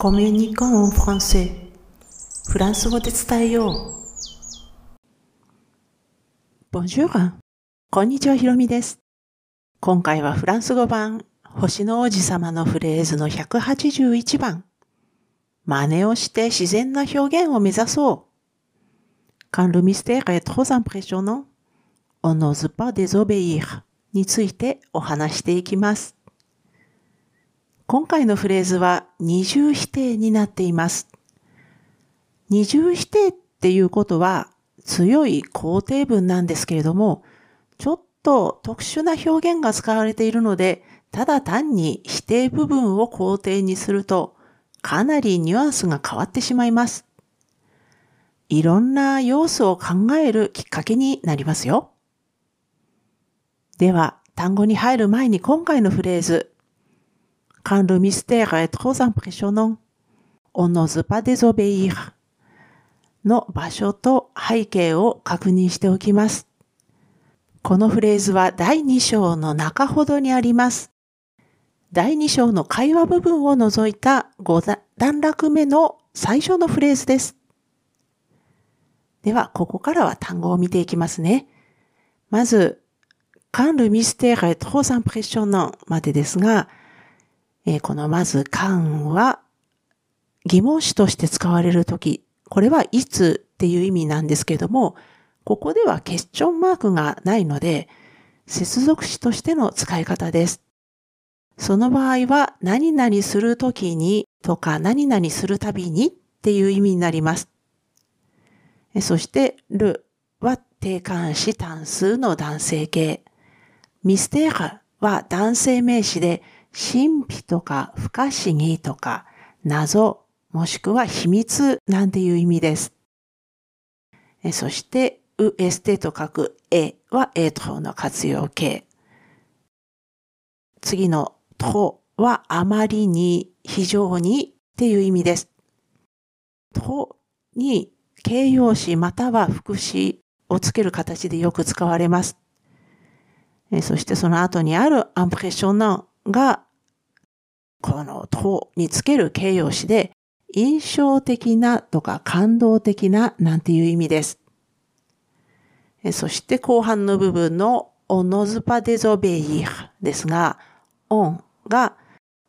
コミュニコンフランセフランス語で伝えよう。Bonjour! こんにちは、ひろみです。今回はフランス語版、星の王子様のフレーズの181番。真似をして自然な表現を目指そう。Quand le mystère est trop impressionnant, on n'ose pas désobéir についてお話していきます。今回のフレーズは二重否定になっています。二重否定っていうことは強い肯定文なんですけれども、ちょっと特殊な表現が使われているので、ただ単に否定部分を肯定にすると、かなりニュアンスが変わってしまいます。いろんな要素を考えるきっかけになりますよ。では、単語に入る前に今回のフレーズ、Quand le mystère est trop impressionnant, on n'ose pas désobéir の場所と背景を確認しておきます。このフレーズは第2章の中ほどにあります。第2章の会話部分を除いた5段落目の最初のフレーズです。では、ここからは単語を見ていきますね。まず、quand le mystère est trop impressionnant までですが、えー、このまず間は疑問詞として使われるとき、これはいつっていう意味なんですけども、ここではケスチョンマークがないので、接続詞としての使い方です。その場合は、何々するときにとか何々するたびにっていう意味になります。そして、るは定冠詞単数の男性形。ミステールは男性名詞で、神秘とか不可思議とか謎もしくは秘密なんていう意味です。そして、う、エステと書くえはエトの活用形。次のとはあまりに、非常にっていう意味です。とに形容詞または副詞をつける形でよく使われます。そしてその後にあるアンプレッションがこのとにつける形容詞で、印象的なとか感動的ななんていう意味です。そして後半の部分のオノズパデゾベイーですが、オンが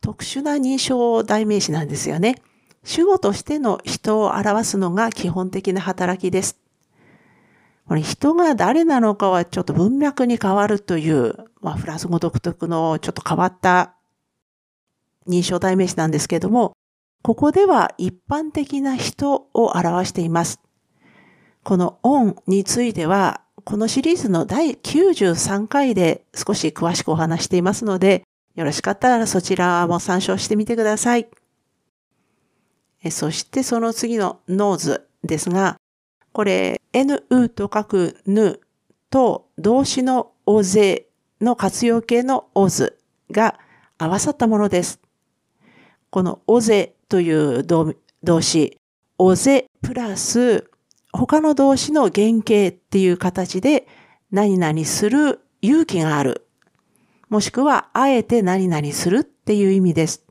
特殊な認証代名詞なんですよね。主語としての人を表すのが基本的な働きです。これ人が誰なのかはちょっと文脈に変わるという、まあ、フランス語独特のちょっと変わった認証代名詞なんですけども、ここでは一般的な人を表しています。このオンについては、このシリーズの第93回で少し詳しくお話していますので、よろしかったらそちらも参照してみてください。そしてその次の n'ose ですが、これ nu と書くぬと動詞のおぜの活用形のオズが合わさったものです。この oser という動詞、 oser プラス他の動詞の原形っていう形で何々する勇気がある。もしくはあえて何々するっていう意味です。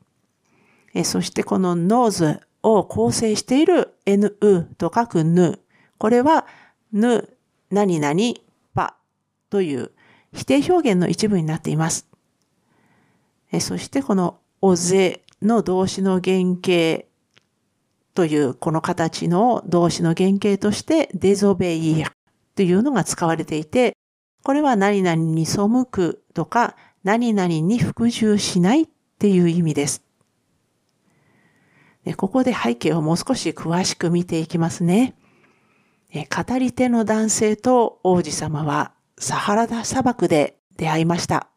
えそしてこの nose を構成している nu と書くぬ。これはぬ、何々、ぱという否定表現の一部になっています。えそしてこのおぜの動詞の原型というこの形の動詞の原型としてデゾベイヤというのが使われていて、これは何々に背くとか何々に服従しないっていう意味です。ここで背景をもう少し詳しく見ていきますね。語り手の男性と王子様はサハラダ砂漠で出会いました。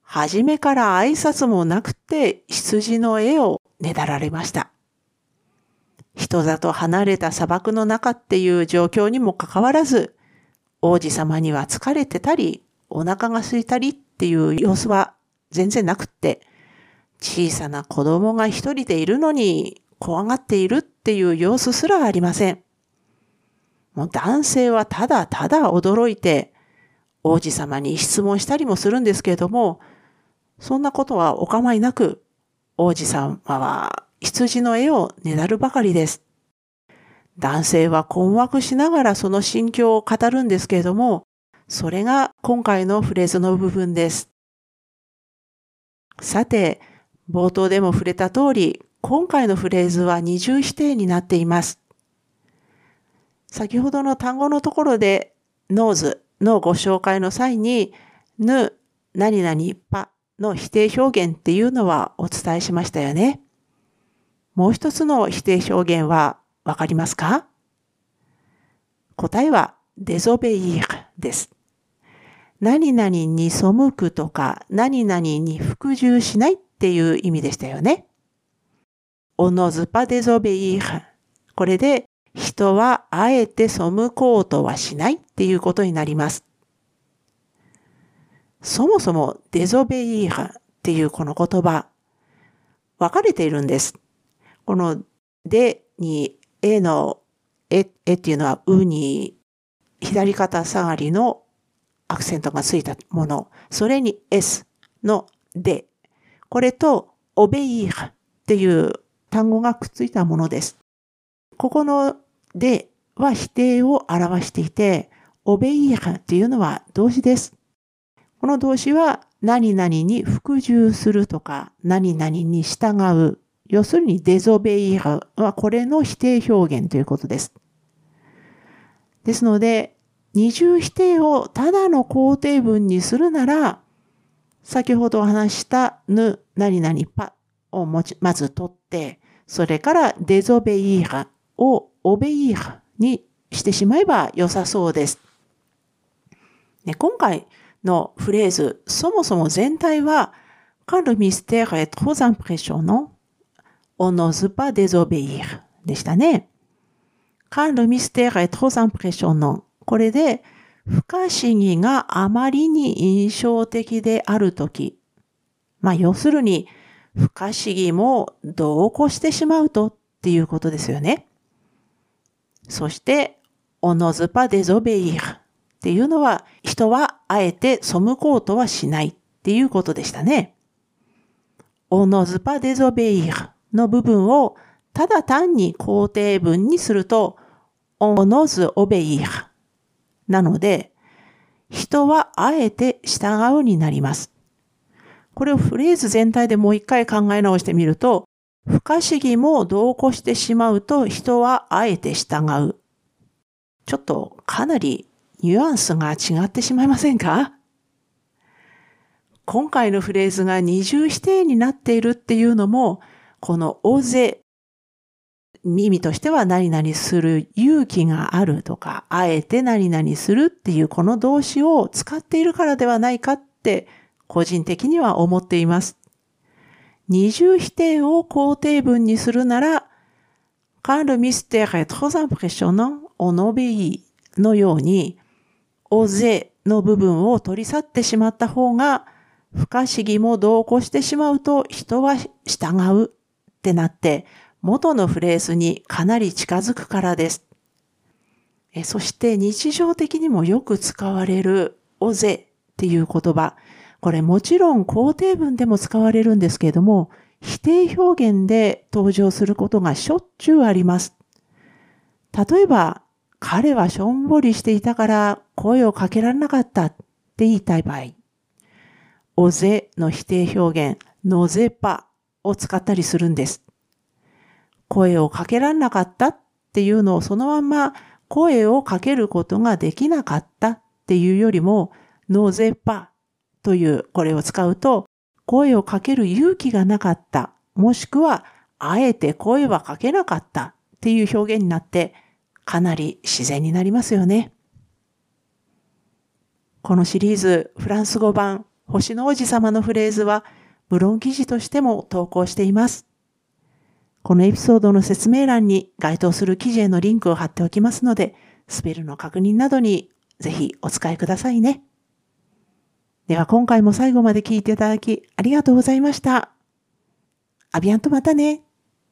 初めから挨拶もなくて羊の絵をねだられました。人里離れた砂漠の中っていう状況にもかかわらず、王子様には疲れてたり、お腹が空いたりっていう様子は全然なくって、小さな子供が一人でいるのに怖がっているっていう様子すらありません。もう男性はただただ驚いて、王子様に質問したりもするんですけれども、そんなことはお構いなく、王子様は羊の絵をねだるばかりです。男性は困惑しながらその心境を語るんですけれども、それが今回のフレーズの部分です。さて、冒頭でも触れた通り、今回のフレーズは二重否定になっています。先ほどの単語のところで、 n'ose のご紹介の際に、ぬ、何々ぱの否定表現っていうのはお伝えしましたよね。もう一つの否定表現はわかりますか？答えはデゾベイーです。何々に背くとか何々に服従しないっていう意味でしたよね。おのずぱデゾベイーこれで人はあえて背こうとはしないっていうことになります。そもそもデゾベイーハっていうこの言葉、分かれているんです。このでに、えの、え、えっていうのはうに左肩下がりのアクセントがついたもの。それに s ので。これとオベイーハっていう単語がくっついたものです。ここのでは否定を表していて、オベイーハっていうのは動詞です。この動詞は何々に服従するとか、何々に従う。要するにデゾベイハはこれの否定表現ということです。ですので、二重否定をただの肯定文にするなら、先ほどお話したぬ、何々パをまず取って、それからデゾベイハをオベイハにしてしまえば良さそうです。ね、今回のフレーズ、そもそも全体は、カルミステーレトーザンプレッションの、オノズパデゾベイハでしたね。カルミステーレトーザンプレッションの、これで、不可思議があまりに印象的であるとき。まあ、要するに、不可思議もどうこしてしまうとっていうことですよね。そして、on n'ose pas désobéir っていうのは、人はあえて背こうとはしないっていうことでしたね。オノズパデゾベイルの部分をただ単に肯定文にすると、オノズオベイルなので、人はあえて従うになります。これをフレーズ全体でもう一回考え直してみると、不可思議も同行してしまうと人はあえて従う。ちょっとかなりニュアンスが違ってしまいませんか？今回のフレーズが二重否定になっているっていうのも、この大勢、耳としては何々する勇気があるとか、あえて何々するっていうこの動詞を使っているからではないかって個人的には思っています。二重否定を肯定文にするなら、quand le mystère est trop impressionnant, on obéit のように、大勢の部分を取り去ってしまった方が、不可思議も同行してしまうと人は従うってなって、元のフレーズにかなり近づくからです。そして日常的にもよく使われるおぜっていう言葉。これもちろん肯定文でも使われるんですけれども、否定表現で登場することがしょっちゅうあります。例えば、彼はしょんぼりしていたから声をかけられなかったって言いたい場合、おぜの否定表現、のぜぱを使ったりするんです。声をかけられなかったっていうのをそのまま声をかけることができなかったっていうよりも、のぜぱというこれを使うと、声をかける勇気がなかった、もしくは、あえて声はかけなかったっていう表現になって、かなり自然になりますよね。このシリーズフランス語版星の王子様のフレーズは無論記事としても投稿しています。このエピソードの説明欄に該当する記事へのリンクを貼っておきますので、スペルの確認などにぜひお使いくださいね。では今回も最後まで聞いていただきありがとうございました。アビアンとまたね。